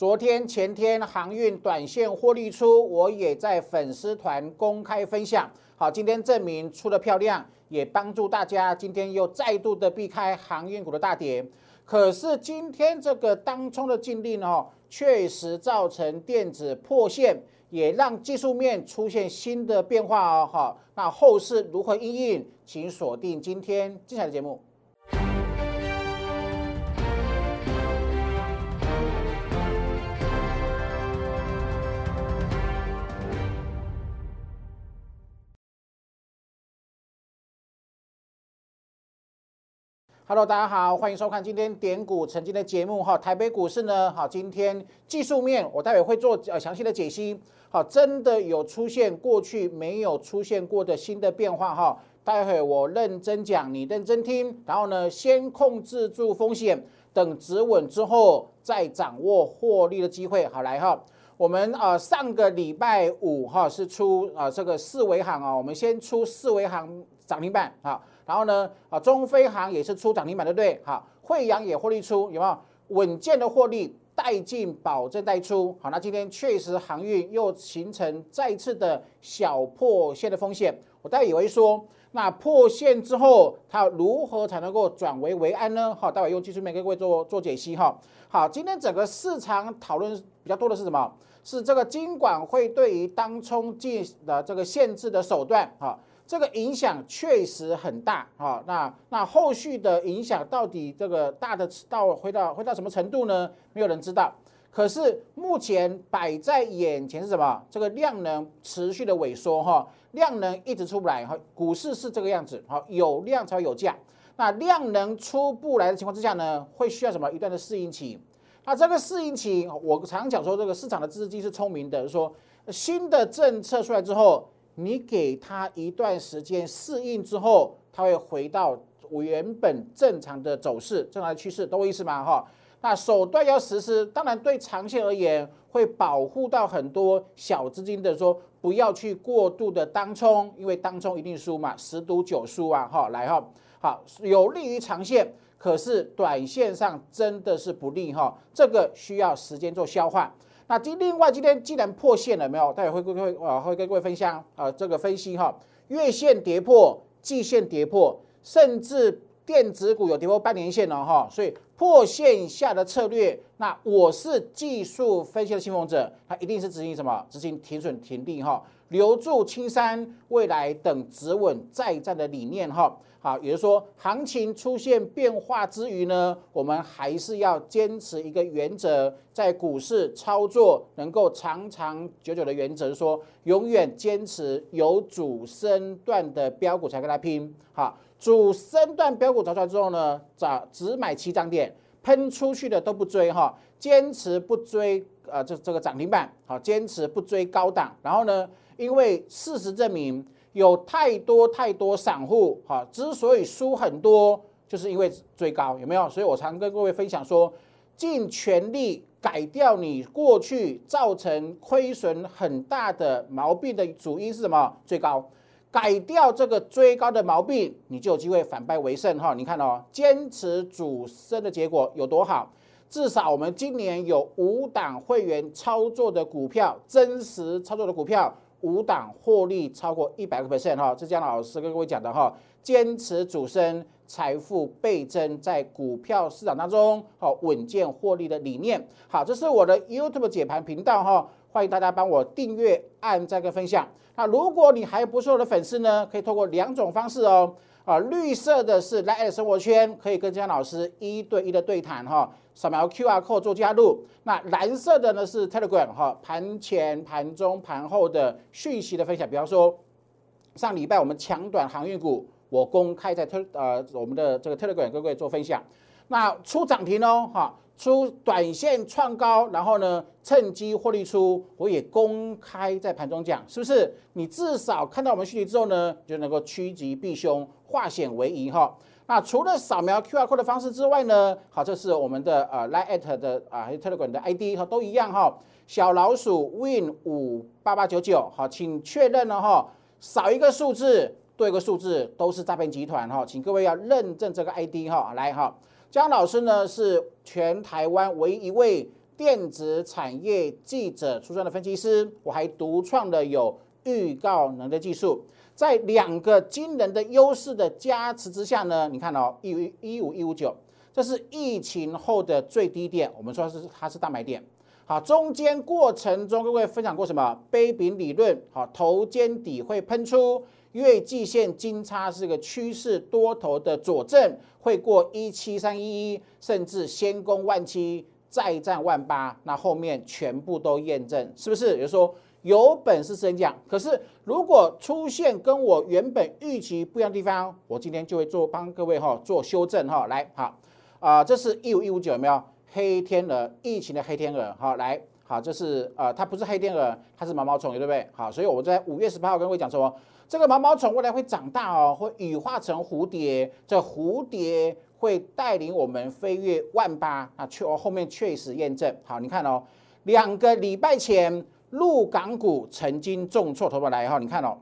昨天、前天航运短线获利出，我也在粉丝团公开分享。好，今天证明出的漂亮，也帮助大家今天又再度的避开航运股的大跌。可是今天这个当冲的禁令哦，确实造成电子破线，也让技术面出现新的变化哦。好，那后市如何应应？请锁定今天精彩的节目。Hello，大家好，欢迎收看今天点股曾经的节目哈。台北股市呢，好，今天技术面我待会会做呃详细的解析。好，真的有出现过去没有出现过的新的变化哈。待会我认真讲，你认真听，然后呢，先控制住风险，等止稳之后再掌握获利的机会。好，来哈，我们呃上个礼拜五哈是出啊这个四维行啊，我们先出四维行涨停板啊。然后呢，啊，中飞航也是出涨停板，对不对？好，惠阳也获利出，有没有稳健的获利带进，保证带出？好，那今天确实航运又形成再次的小破线的风险。我大家以为说，那破线之后，它如何才能够转危为安呢？好，待会用技术面给各位做做解析哈。好，今天整个市场讨论比较多的是什么？是这个金管会对于当冲进的这个限制的手段哈。这个影响确实很大啊，那那后续的影响到底这个大的到会到会到什么程度呢？没有人知道。可是目前摆在眼前是什么？这个量能持续的萎缩哈，量能一直出不来哈，股市是这个样子，好有量才会有价。那量能出不来的情况之下呢，会需要什么一段的适应期？那这个适应期，我常讲说这个市场的资金是聪明的，说新的政策出来之后。你给他一段时间适应之后，他会回到原本正常的走势、正常的趋势，懂我意思吗？哈，那手段要实施，当然对长线而言会保护到很多小资金的，说不要去过度的当冲，因为当冲一定输嘛，十赌九输啊！哈，来哈，好，有利于长线，可是短线上真的是不利哈，这个需要时间做消化。那今另外今天既然破线了没有？待会会会啊会跟各位分享啊这个分析哈，月线跌破，季线跌破，甚至电子股有跌破半年线了哈，所以破线下的策略，那我是技术分析的信奉者，他一定是执行什么？执行停损停利哈，留住青山未来等止稳再战的理念哈。好，也就是说，行情出现变化之余呢，我们还是要坚持一个原则，在股市操作能够长长久久的原则，说永远坚持有主升段的标股才跟他拼。好，主升段标股找出来之后呢，找只买七涨点，喷出去的都不追哈，坚持不追，呃，这这个涨停板，好，坚持不追高档。然后呢，因为事实证明。有太多太多散户哈，之所以输很多，就是因为追高，有没有？所以我常跟各位分享说，尽全力改掉你过去造成亏损很大的毛病的主因是什么？追高，改掉这个追高的毛病，你就有机会反败为胜哈。你看哦，坚持主升的结果有多好？至少我们今年有五档会员操作的股票，真实操作的股票。五档获利超过一百个 percent 哈，这江老师跟各位讲的哈，坚持主升，财富倍增，在股票市场当中好稳健获利的理念。好，这是我的 YouTube 解盘频道哈，欢迎大家帮我订阅、按赞跟分享。那如果你还不是我的粉丝呢，可以透过两种方式哦。啊，绿色的是来爱生活圈，可以跟江老师一对一的对谈哈，扫描 Q R code 做加入。那蓝色的呢是 Telegram 哈，盘前、盘中、盘后的讯息的分享。比方说，上礼拜我们强短航运股，我公开在特呃我们的这个 Telegram 各位做分享。那出涨停哦哈。出短线创高，然后呢，趁机获利出，我也公开在盘中讲，是不是？你至少看到我们讯息之后呢，就能够趋吉避凶，化险为夷哈。那除了扫描 QR code 的方式之外呢，好，这是我们的呃 Line 的啊，还有 Telegram 的 ID 哈，都一样哈。小老鼠 Win 五八八九九，好，请确认了哈，少一个数字多一个数字都是诈骗集团哈，请各位要认证这个 ID 哈，来哈。江老师呢是全台湾唯一一位电子产业记者出身的分析师，我还独创了有预告能的技术。在两个惊人的优势的加持之下呢，你看哦，一五一五一五九，这是疫情后的最低点，我们说是它是大买点。好，中间过程中各位分享过什么杯柄理论？好，头肩底会喷出，月季线金叉是个趋势多头的佐证，会过一七三一一，甚至先攻万七，再战万八，那后面全部都验证，是不是？也就是说。有本事升降，可是如果出现跟我原本预期不一样的地方，我今天就会做帮各位哈做修正哈。来，好啊，这是一五一五九有没有黑天鹅？疫情的黑天鹅，好来，好，这是呃，它不是黑天鹅，它是毛毛虫，对不对？好，所以我在五月十八号跟各位讲说，这个毛毛虫未来会长大哦，会羽化成蝴蝶，这蝴蝶会带领我们飞越万八啊，确后面确实验证。好，你看哦，两个礼拜前。陆港股曾经重挫，头发来哈，你看哦，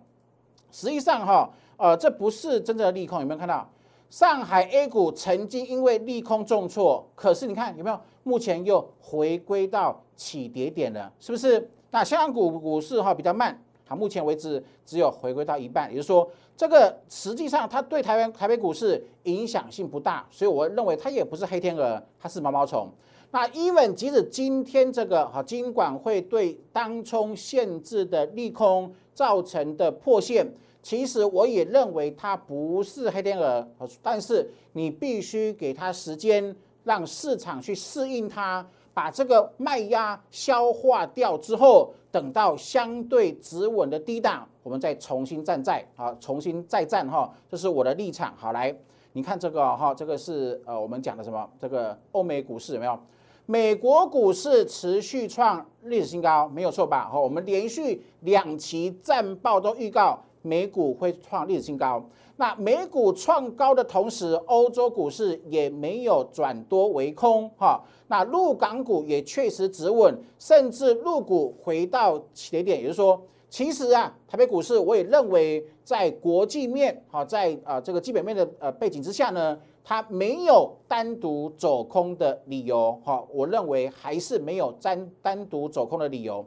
实际上哈，呃，这不是真正的利空，有没有看到？上海 A 股曾经因为利空重挫，可是你看有没有？目前又回归到起跌点了，是不是？那香港股股市哈比较慢，好，目前为止只有回归到一半，也就是说，这个实际上它对台湾台北股市影响性不大，所以我认为它也不是黑天鹅，它是毛毛虫。那 even 即使今天这个哈金管会对当冲限制的利空造成的破线，其实我也认为它不是黑天鹅，但是你必须给它时间，让市场去适应它，把这个卖压消化掉之后，等到相对止稳的低档，我们再重新站在啊，重新再战哈，这是我的立场。好，来，你看这个哈，这个是呃我们讲的什么？这个欧美股市有没有？美国股市持续创历史新高，没有错吧？好，我们连续两期战报都预告美股会创历史新高。那美股创高的同时，欧洲股市也没有转多为空，哈。那陆港股也确实止稳，甚至陆股回到起点，也就是说，其实啊，台北股市我也认为在国际面，好，在啊这个基本面的呃背景之下呢。它没有单独走空的理由，哈，我认为还是没有单单独走空的理由。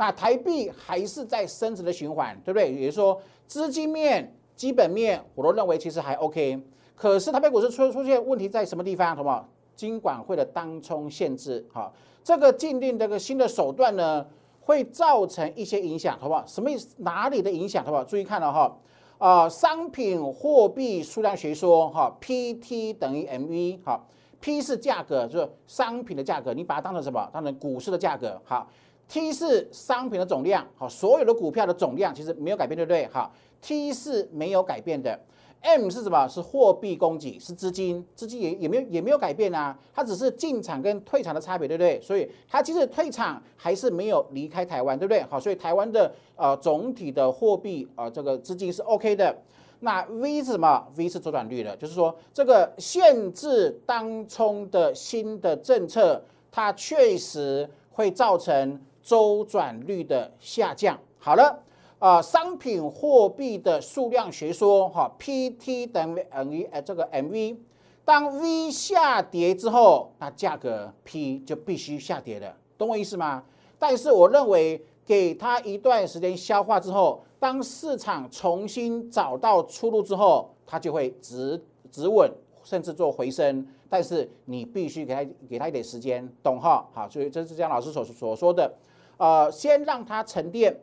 那台币还是在升值的循环，对不对？也就是说，资金面、基本面，我都认为其实还 OK。可是台北股市出出现问题在什么地方？好不好？金管会的当冲限制，哈，这个禁令这个新的手段呢，会造成一些影响，好不好？什么意思？哪里的影响？好不好？注意看了哈。啊，商品货币数量学说，哈，PT 等于 MV，好，P 是价格，就是商品的价格，你把它当成什么？当成股市的价格，好，T 是商品的总量，好，所有的股票的总量其实没有改变，对不对？好，T 是没有改变的。M 是什么？是货币供给，是资金，资金也也没有也没有改变啊，它只是进场跟退场的差别，对不对？所以它即使退场，还是没有离开台湾，对不对？好，所以台湾的呃总体的货币啊，这个资金是 OK 的。那 V 是什么？V 是周转率的，就是说这个限制当冲的新的政策，它确实会造成周转率的下降。好了。啊，商品货币的数量学说，哈，PT 等于等于呃这个 MV，当 V 下跌之后，那价格 P 就必须下跌了，懂我意思吗？但是我认为，给它一段时间消化之后，当市场重新找到出路之后，它就会止止稳，甚至做回升。但是你必须给它给它一点时间，懂哈？好，所以这是江老师所所说的，呃，先让它沉淀。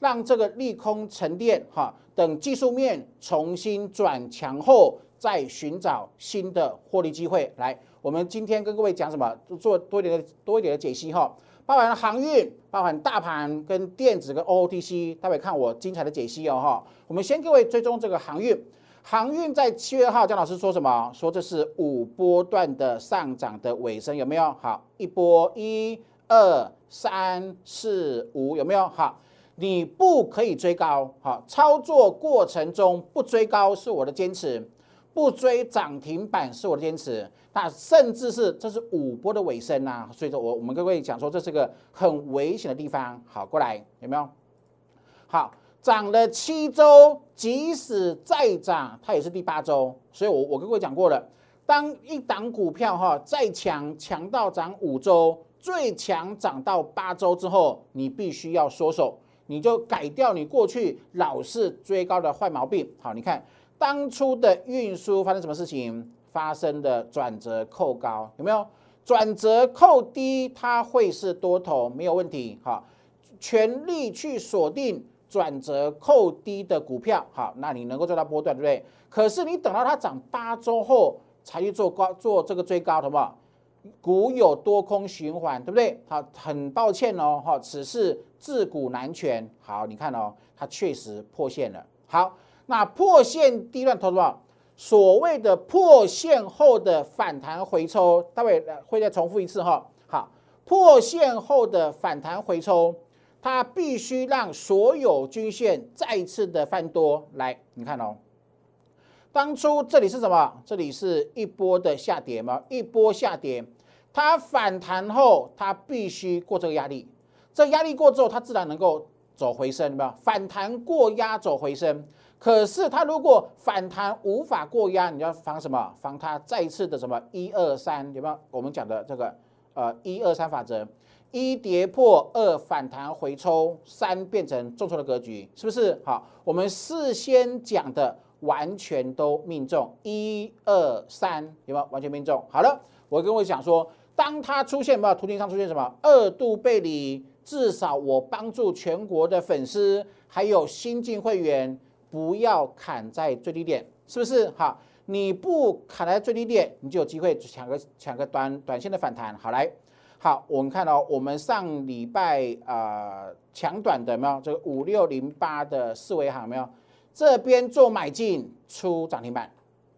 让这个利空沉淀，哈，等技术面重新转强后，再寻找新的获利机会。来，我们今天跟各位讲什么？做多一点的多一点的解析，哈，包含航运，包含大盘跟电子跟 OOTC，待会看我精彩的解析哦，哈。我们先各位追踪这个航运，航运在七月号，姜老师说什么？说这是五波段的上涨的尾声，有没有？好，一波一二三四五，有没有？好。你不可以追高，好，操作过程中不追高是我的坚持，不追涨停板是我的坚持，那甚至是这是五波的尾声呐，所以说我我们各位讲说这是个很危险的地方，好，过来有没有？好，涨了七周，即使再涨，它也是第八周，所以我我跟各位讲过了，当一档股票哈再强强到涨五周。最强涨到八周之后，你必须要缩手，你就改掉你过去老是追高的坏毛病。好，你看当初的运输发生什么事情？发生的转折扣高有没有？转折扣低，它会是多头，没有问题。好，全力去锁定转折扣低的股票。好，那你能够做到波段，对不对？可是你等到它涨八周后才去做高做这个追高，好不好？股有多空循环，对不对？好，很抱歉哦，哈，此事自古难全。好，你看哦，它确实破线了。好，那破线第一段投多少？所谓的破线后的反弹回抽，待会会再重复一次哈。好，破线后的反弹回抽，它必须让所有均线再一次的翻多。来，你看哦。当初这里是什么？这里是一波的下跌吗？一波下跌，它反弹后，它必须过这个压力。这压力过之后，它自然能够走回升，有没有？反弹过压走回升。可是它如果反弹无法过压，你要防什么？防它再次的什么？一二三，有没有？我们讲的这个呃一二三法则，一跌破，二反弹回抽，三变成重挫的格局，是不是？好，我们事先讲的。完全都命中，一二三，有没有完全命中？好了，我跟我讲说，当它出现没有图形上出现什么二度背离，至少我帮助全国的粉丝还有新进会员不要砍在最低点，是不是？好，你不砍在最低点，你就有机会抢个抢个短短线的反弹。好来，好，我们看到我们上礼拜啊抢短的没有？这个五六零八的四维行没有？这边做买进出涨停板，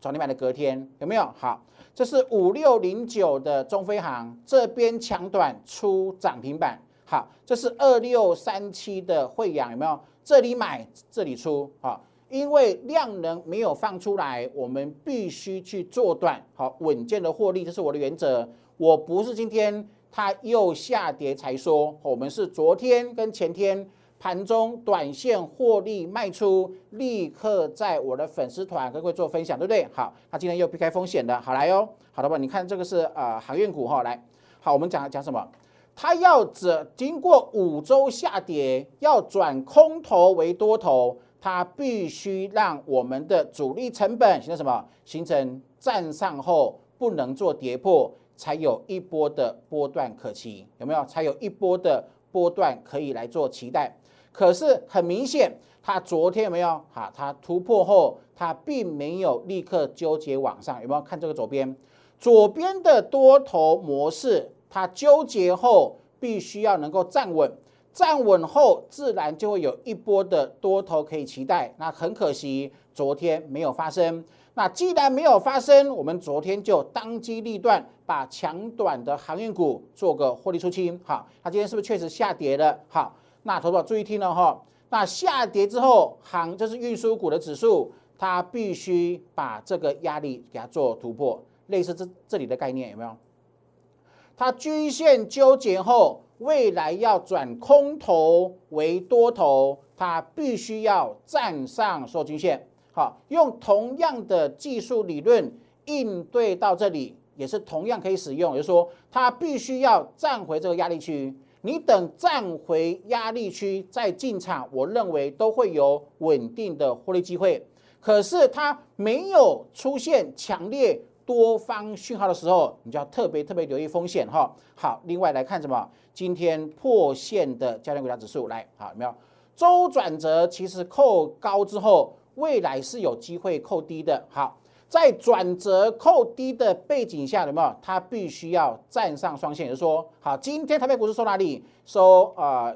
涨停板的隔天有没有？好，这是五六零九的中飞航，这边抢短出涨停板。好，这是二六三七的惠阳有没有？这里买这里出，好，因为量能没有放出来，我们必须去做短，好，稳健的获利，这是我的原则。我不是今天它又下跌才说，我们是昨天跟前天。盘中短线获利卖出，立刻在我的粉丝团跟各位做分享，对不对？好，他今天又避开风险的，好来哦，好的吧？你看这个是呃航运股哈，来，好，我们讲讲什么？它要这经过五周下跌，要转空头为多头，它必须让我们的主力成本形成什么？形成站上后不能做跌破，才有一波的波段可期，有没有？才有一波的波段可以来做期待。可是很明显，它昨天有没有？哈，它突破后，它并没有立刻纠结往上，有没有看这个左边？左边的多头模式，它纠结后必须要能够站稳，站稳后自然就会有一波的多头可以期待。那很可惜，昨天没有发生。那既然没有发生，我们昨天就当机立断，把强短的航运股做个获利出清。好，它今天是不是确实下跌了？好。那投资者注意听了哈，那下跌之后，行就是运输股的指数，它必须把这个压力给它做突破，类似这这里的概念有没有？它均线纠结后，未来要转空头为多头，它必须要站上收均线。好，用同样的技术理论应对到这里，也是同样可以使用，也就是说，它必须要站回这个压力区。你等站回压力区再进场，我认为都会有稳定的获利机会。可是它没有出现强烈多方讯号的时候，你就要特别特别留意风险哈。好，另外来看什么？今天破线的焦点股价指数，来，好，有没有周转折？其实扣高之后，未来是有机会扣低的。好。在转折扣低的背景下，有没有？它必须要站上双线，就是说，好，今天台北股市收哪里？收啊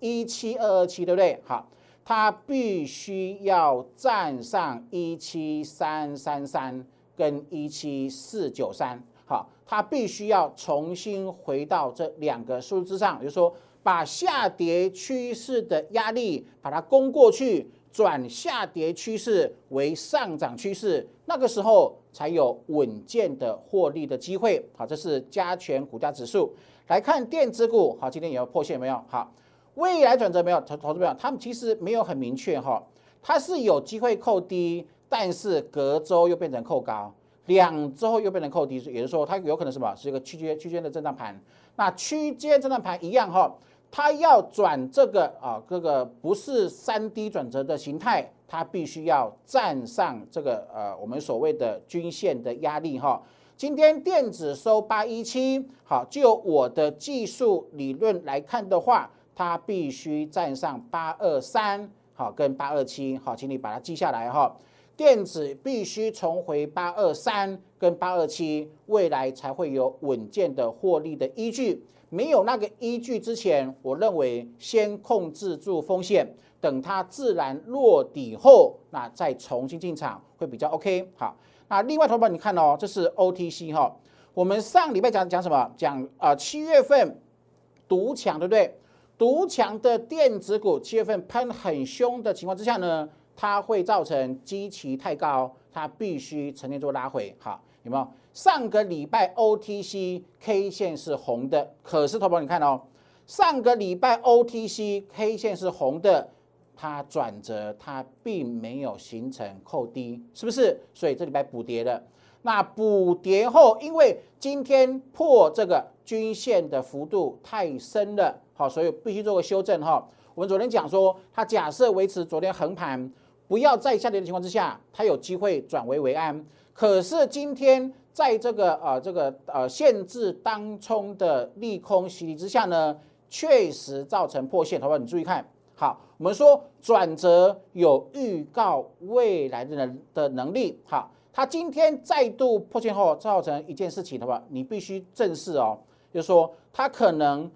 一七二二七，对不对？好，它必须要站上一七三三三跟一七四九三，好，它必须要重新回到这两个数字之上，就是说，把下跌趋势的压力把它攻过去。转下跌趋势为上涨趋势，那个时候才有稳健的获利的机会。好，这是加权股价指数。来看电子股，好，今天也要破线没有？好，未来转折没有？投投资没有？他们其实没有很明确哈，它是有机会扣低，但是隔周又变成扣高，两周又变成扣低，也就是说它有可能什么？是一个区间区间的震荡盘。那区间震荡盘一样哈，它要转这个啊，这个不是三 D 转折的形态，它必须要站上这个呃我们所谓的均线的压力哈。今天电子收八一七，好，就我的技术理论来看的话，它必须站上八二三，好，跟八二七，好，请你把它记下来哈。电子必须重回八二三跟八二七，未来才会有稳健的获利的依据。没有那个依据之前，我认为先控制住风险，等它自然落底后，那再重新进场会比较 OK。好，那另外，同学们你看哦，这是 OTC 哈。我们上礼拜讲讲什么？讲啊，七月份独强，对不对？独强的电子股，七月份喷很凶的情况之下呢？它会造成基期太高，它必须呈现做拉回，好，有没有？上个礼拜 OTC K 线是红的，可是，投保你看哦，上个礼拜 OTC K 线是红的，它转折，它并没有形成扣低，是不是？所以这礼拜补跌了。那补跌后，因为今天破这个均线的幅度太深了，好，所以必须做个修正哈。我们昨天讲说，它假设维持昨天横盘。不要在下跌的情况之下，它有机会转危为安。可是今天在这个呃这个呃限制当冲的利空洗礼之下呢，确实造成破线。好不好？你注意看，好，我们说转折有预告未来的能的能力。好，它今天再度破线后，造成一件事情，好不好？你必须正视哦，就是说它可能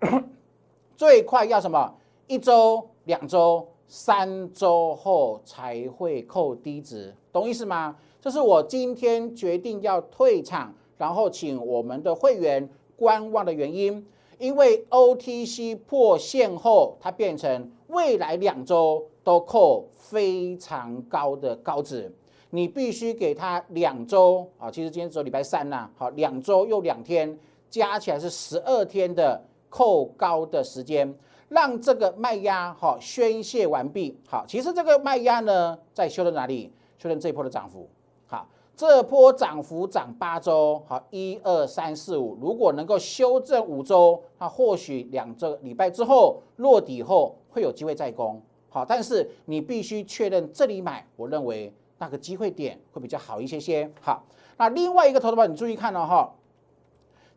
最快要什么一周两周。三周后才会扣低值，懂意思吗？这是我今天决定要退场，然后请我们的会员观望的原因。因为 OTC 破线后，它变成未来两周都扣非常高的高值，你必须给它两周啊。其实今天只有礼拜三呐，好，两周又两天，加起来是十二天的扣高的时间。让这个卖压哈宣泄完毕，好，其实这个卖压呢在修正哪里？修正这一波的涨幅，好，这波涨幅涨八周，好，一二三四五，如果能够修正五周，那或许两周礼拜之后落底后会有机会再攻，好，但是你必须确认这里买，我认为那个机会点会比较好一些些，好，那另外一个投资者你注意看了哈，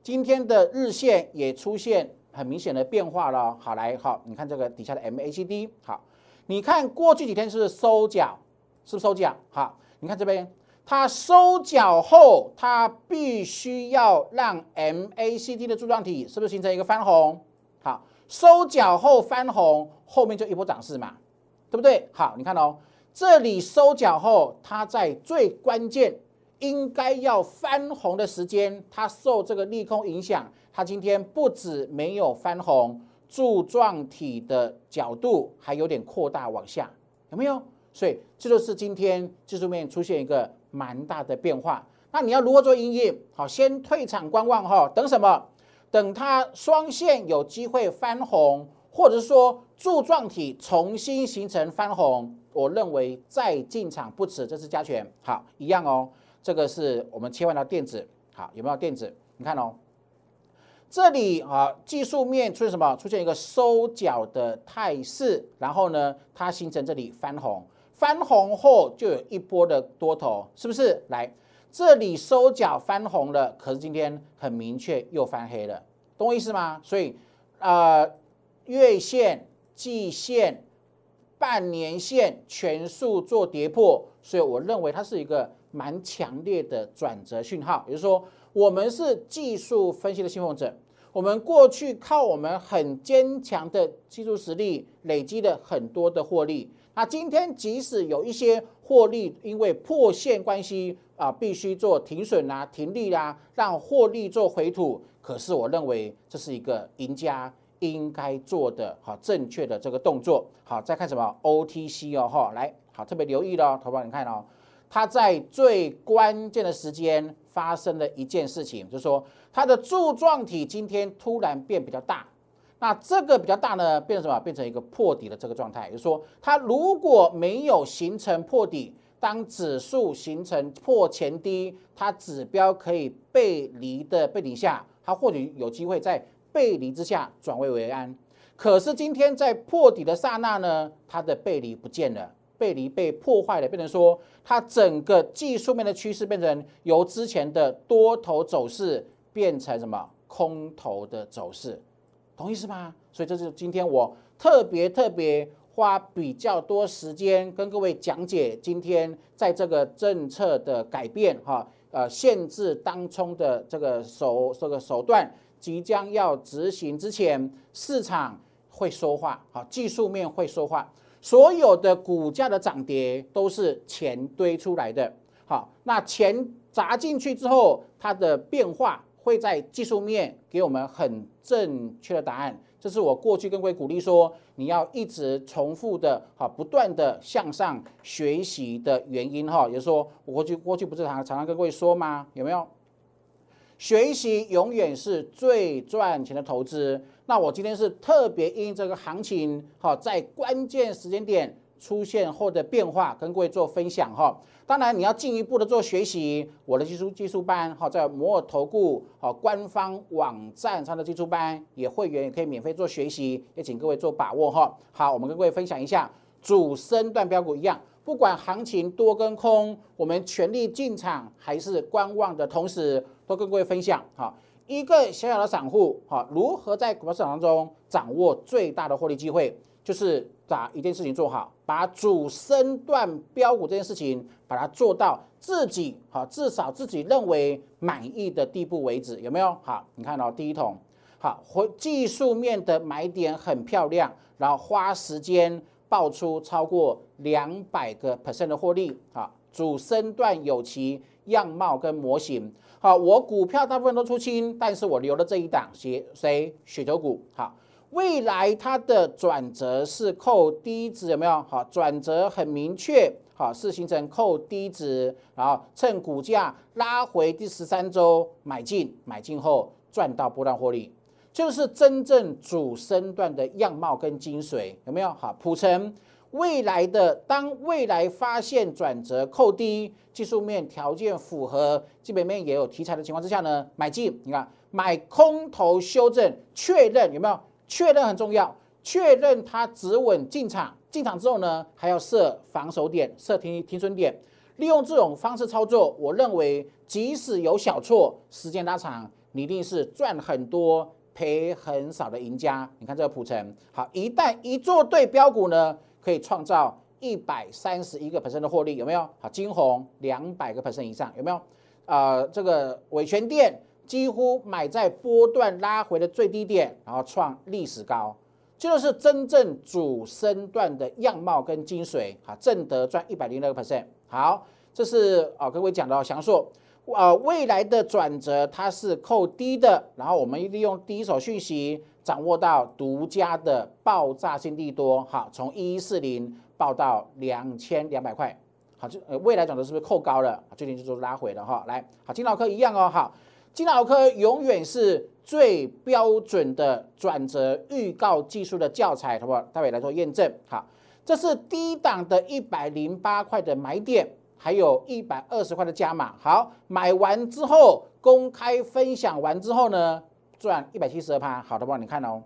今天的日线也出现。很明显的变化了，好来好，你看这个底下的 MACD，好，你看过去几天是收脚，是不是收脚？好，你看这边，它收脚后，它必须要让 MACD 的柱状体是不是形成一个翻红？好，收脚后翻红，后面就一波涨势嘛，对不对？好，你看哦，这里收脚后，它在最关键应该要翻红的时间，它受这个利空影响。它今天不止没有翻红，柱状体的角度还有点扩大往下，有没有？所以这就是今天技术面出现一个蛮大的变化。那你要如何做营业？好，先退场观望哈，等什么？等它双线有机会翻红，或者说柱状体重新形成翻红，我认为再进场不迟。这是加权，好，一样哦。这个是我们切换到电子，好，有没有电子？你看哦。这里啊，技术面出现什么？出现一个收脚的态势，然后呢，它形成这里翻红，翻红后就有一波的多头，是不是？来，这里收脚翻红了，可是今天很明确又翻黑了，懂我意思吗？所以，呃，月线、季线、半年线全数做跌破，所以我认为它是一个蛮强烈的转折讯号，也就是说。我们是技术分析的信奉者，我们过去靠我们很坚强的技术实力累积了很多的获利。那今天即使有一些获利因为破线关系啊，必须做停损啦、停利啦，让获利做回吐。可是我认为这是一个赢家应该做的好正确的这个动作。好，再看什么 OTC 哦，哈，来好特别留意了，投保你看哦，它在最关键的时间。发生了一件事情，就是说它的柱状体今天突然变比较大，那这个比较大呢，变什么？变成一个破底的这个状态。也就是说，它如果没有形成破底，当指数形成破前低，它指标可以背离的背景下，它或许有机会在背离之下转危为安。可是今天在破底的刹那呢，它的背离不见了，背离被破坏了，变成说它整个技术面的趋势变成由之前的多头走势变成什么空头的走势，懂意思吗？所以这是今天我特别特别。花比较多时间跟各位讲解今天在这个政策的改变哈，呃，限制当冲的这个手这个手段即将要执行之前，市场会说话，好，技术面会说话，所有的股价的涨跌都是钱堆出来的，好，那钱砸进去之后，它的变化会在技术面给我们很正确的答案。这是我过去跟各位鼓励说，你要一直重复的，好，不断的向上学习的原因，哈，也就是说，我过去过去不是常常常跟各位说吗？有没有？学习永远是最赚钱的投资。那我今天是特别因这个行情，哈，在关键时间点。出现后的变化，跟各位做分享哈。当然，你要进一步的做学习，我的技术技术班哈，在摩尔投顾好官方网站上的技术班，也会员也可以免费做学习，也请各位做把握哈。好，我们跟各位分享一下，主升段标股一样，不管行情多跟空，我们全力进场还是观望的同时，都跟各位分享哈。一个小小的散户哈，如何在股票市场当中掌握最大的获利机会？就是把一件事情做好，把主升段标股这件事情，把它做到自己好，至少自己认为满意的地步为止，有没有？好，你看到第一桶，好，技术面的买点很漂亮，然后花时间爆出超过两百个 percent 的获利，好，主升段有其样貌跟模型，好，我股票大部分都出清，但是我留了这一档，谁谁雪球股，好。未来它的转折是扣低值，有没有？好，转折很明确，好，是形成扣低值，然后趁股价拉回第十三周买进，买进后赚到波段获利，就是真正主升段的样貌跟精髓，有没有？好，普成未来的当未来发现转折扣低，技术面条件符合，基本面也有题材的情况之下呢，买进，你看买空头修正确认有没有？确认很重要，确认它止稳进场，进场之后呢，还要设防守点，设停停损点，利用这种方式操作，我认为即使有小错，时间拉长，你一定是赚很多赔很少的赢家。你看这个普成，好，一旦一做对标股呢，可以创造一百三十一个 percent 的获利，有没有？好，金红两百个 percent 以上，有没有？啊，这个伟权店。几乎买在波段拉回的最低点，然后创历史高，就是真正主升段的样貌跟精髓。哈，正德赚一百零六个 percent。好，这是啊各位讲的详述。呃，未来的转折它是扣低的，然后我们利用第一手讯息掌握到独家的爆炸性利多。好，从一一四零爆到两千两百块。好，就呃未来转折是不是扣高了？最近就是拉回了哈。来，好，金老科一样哦。好。金老科永远是最标准的转折预告技术的教材，好不好？待会来做验证。好，这是低档的一百零八块的买点，还有一百二十块的加码。好，买完之后公开分享完之后呢，赚一百七十二趴。好的不？你看哦。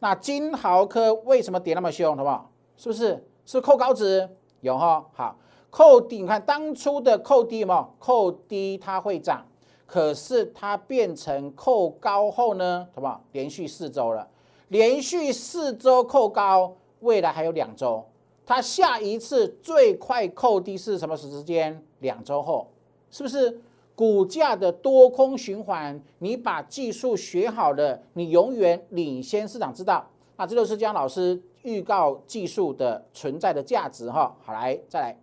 那金豪科为什么跌那么凶，好不好？是不是？是扣高值？有哈。好，扣低，你看当初的扣低嘛，扣低它会涨。可是它变成扣高后呢，好不好？连续四周了，连续四周扣高，未来还有两周，它下一次最快扣低是什么时间？两周后，是不是？股价的多空循环，你把技术学好了，你永远领先市场之道。那这就是江老师预告技术的存在的价值哈。好，来再来。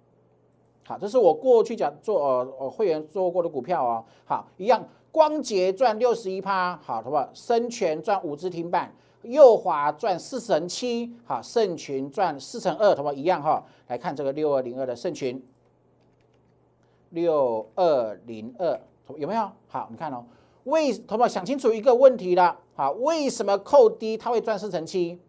好，这是我过去讲做呃呃会员做过的股票哦。好，一样，光捷赚六十一趴，好，好不好？深全赚五只停板，右华赚四成七，好，盛群赚四成二，好不好？一样哈。来看这个六二零二的盛群，六二零二有没有？好，你看哦，为好不好？想清楚一个问题了，好，为什么扣低它会赚四成七？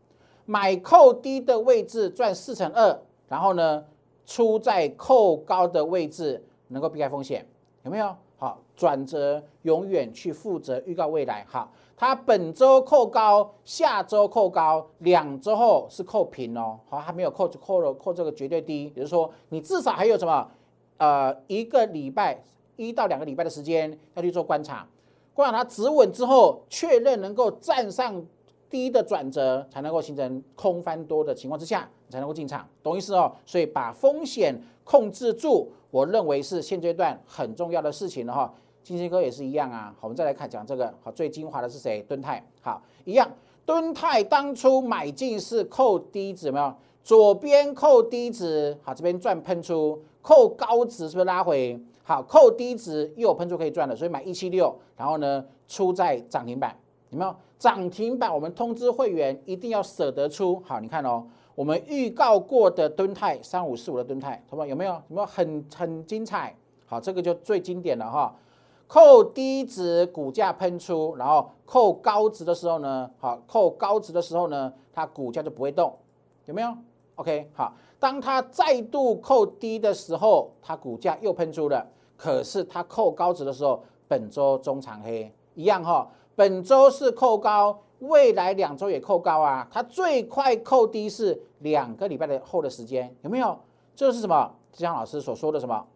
买扣低的位置赚四成二，然后呢？出在扣高的位置，能够避开风险，有没有？好，转折永远去负责预告未来。好，它本周扣高，下周扣高，两周后是扣平哦。好，还没有扣扣了扣这个绝对低，也就是说，你至少还有什么？呃，一个礼拜一到两个礼拜的时间要去做观察，观察它止稳之后，确认能够站上低的转折，才能够形成空翻多的情况之下，才能够进场，懂意思哦？所以把风险控制住。我认为是现阶段很重要的事情了哈，金星哥也是一样啊。好，我们再来看讲这个，好，最精华的是谁？敦泰，好，一样。敦泰当初买进是扣低值，有没有？左边扣低值，好，这边赚喷出，扣高值是不是拉回？好，扣低值又有喷出可以赚的，所以买一七六，然后呢出在涨停板，有没有？涨停板我们通知会员一定要舍得出，好，你看哦。我们预告过的敦泰三五四五的敦泰，同学有没有？有没有很很精彩？好，这个就最经典了哈。扣低值股价喷出，然后扣高值的时候呢，好，扣高值的时候呢，它股价就不会动，有没有？OK，好，当它再度扣低的时候，它股价又喷出了。可是它扣高值的时候，本周中长黑一样哈，本周是扣高。未来两周也扣高啊，它最快扣低是两个礼拜的后的时间，有没有？这是什么？志强老师所说的什么？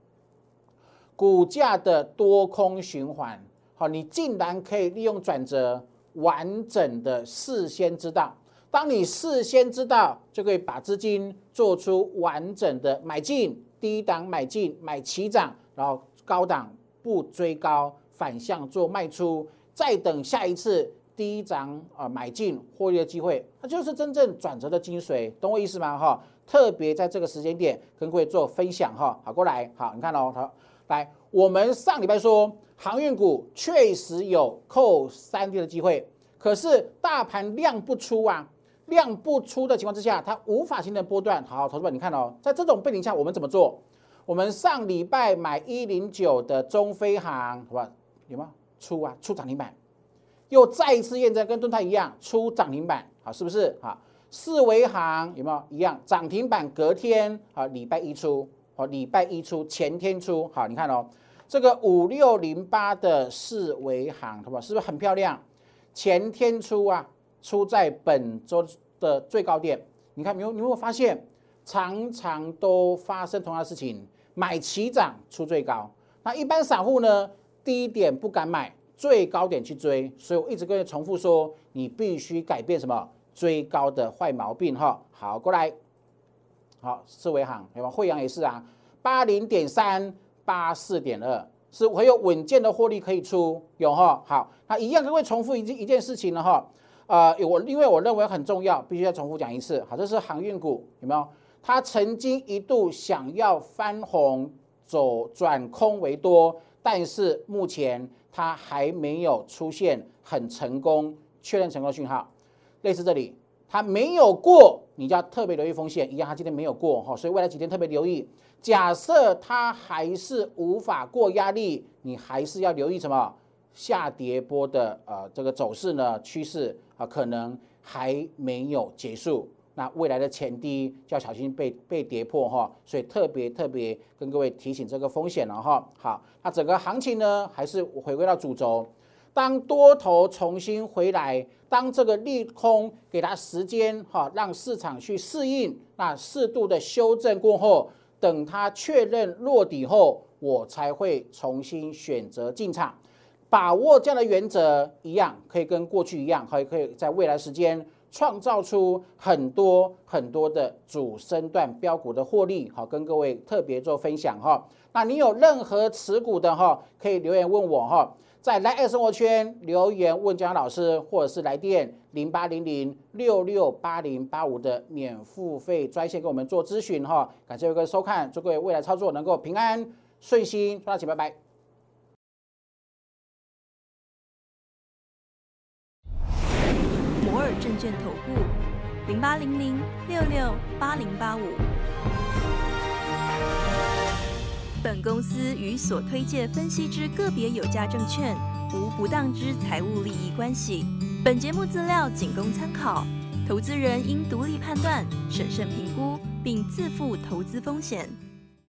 股价的多空循环。好，你竟然可以利用转折，完整的事先知道。当你事先知道，就可以把资金做出完整的买进，低档买进买齐涨，然后高档不追高，反向做卖出，再等下一次。低涨啊，买进获利的机会，它就是真正转折的精髓，懂我意思吗？哈，特别在这个时间点跟各位做分享哈。好，过来，好，你看哦，好，来，我们上礼拜说航运股确实有扣三 D 的机会，可是大盘量不出啊，量不出的情况之下，它无法形成波段。好，投资者你看哦，在这种背景下，我们怎么做？我们上礼拜买一零九的中飞航，好吧，有吗？出啊，出涨停板。又再一次验证，跟盾泰一样出涨停板，好，是不是？好，四维行有没有一样涨停板？隔天好，礼拜一出，好，礼拜一出，前天出，好，你看哦，这个五六零八的四维行，好吧？是不是很漂亮？前天出啊，出在本周的最高点。你看，你有你有没有发现，常常都发生同样的事情？买齐涨出最高，那一般散户呢，低点不敢买。最高点去追，所以我一直跟你重复说，你必须改变什么追高的坏毛病哈。好，过来，好，四维行对吧？惠阳也是啊，八零点三八四点二，是很有稳健的获利可以出，有哈。好，那一样跟会重复一件一件事情了哈。呃，我因为我认为很重要，必须要重复讲一次。好，这是航运股有没有？它曾经一度想要翻红走转空为多，但是目前。它还没有出现很成功、确认成功讯号，类似这里，它没有过，你就要特别留意风险。一样，它今天没有过哈，所以未来几天特别留意。假设它还是无法过压力，你还是要留意什么下跌波的呃这个走势呢？趋势啊，可能还没有结束。那未来的前低就要小心被被跌破哈，所以特别特别跟各位提醒这个风险了哈。好，那整个行情呢，还是回归到主轴。当多头重新回来，当这个利空给它时间哈，让市场去适应，那适度的修正过后，等它确认落底后，我才会重新选择进场，把握这样的原则一样，可以跟过去一样，可以可以在未来时间。创造出很多很多的主升段标股的获利，好跟各位特别做分享哈。那你有任何持股的哈，可以留言问我哈，在来爱生活圈留言问江老师，或者是来电零八零零六六八零八五的免付费专线跟我们做咨询哈。感谢各位收看，祝各位未来操作能够平安顺心，赚到钱，拜拜。券投顾零八零零六六八零八五。本公司与所推介分析之个别有价证券无不当之财务利益关系。本节目资料仅供参考，投资人应独立判断、审慎评估，并自负投资风险。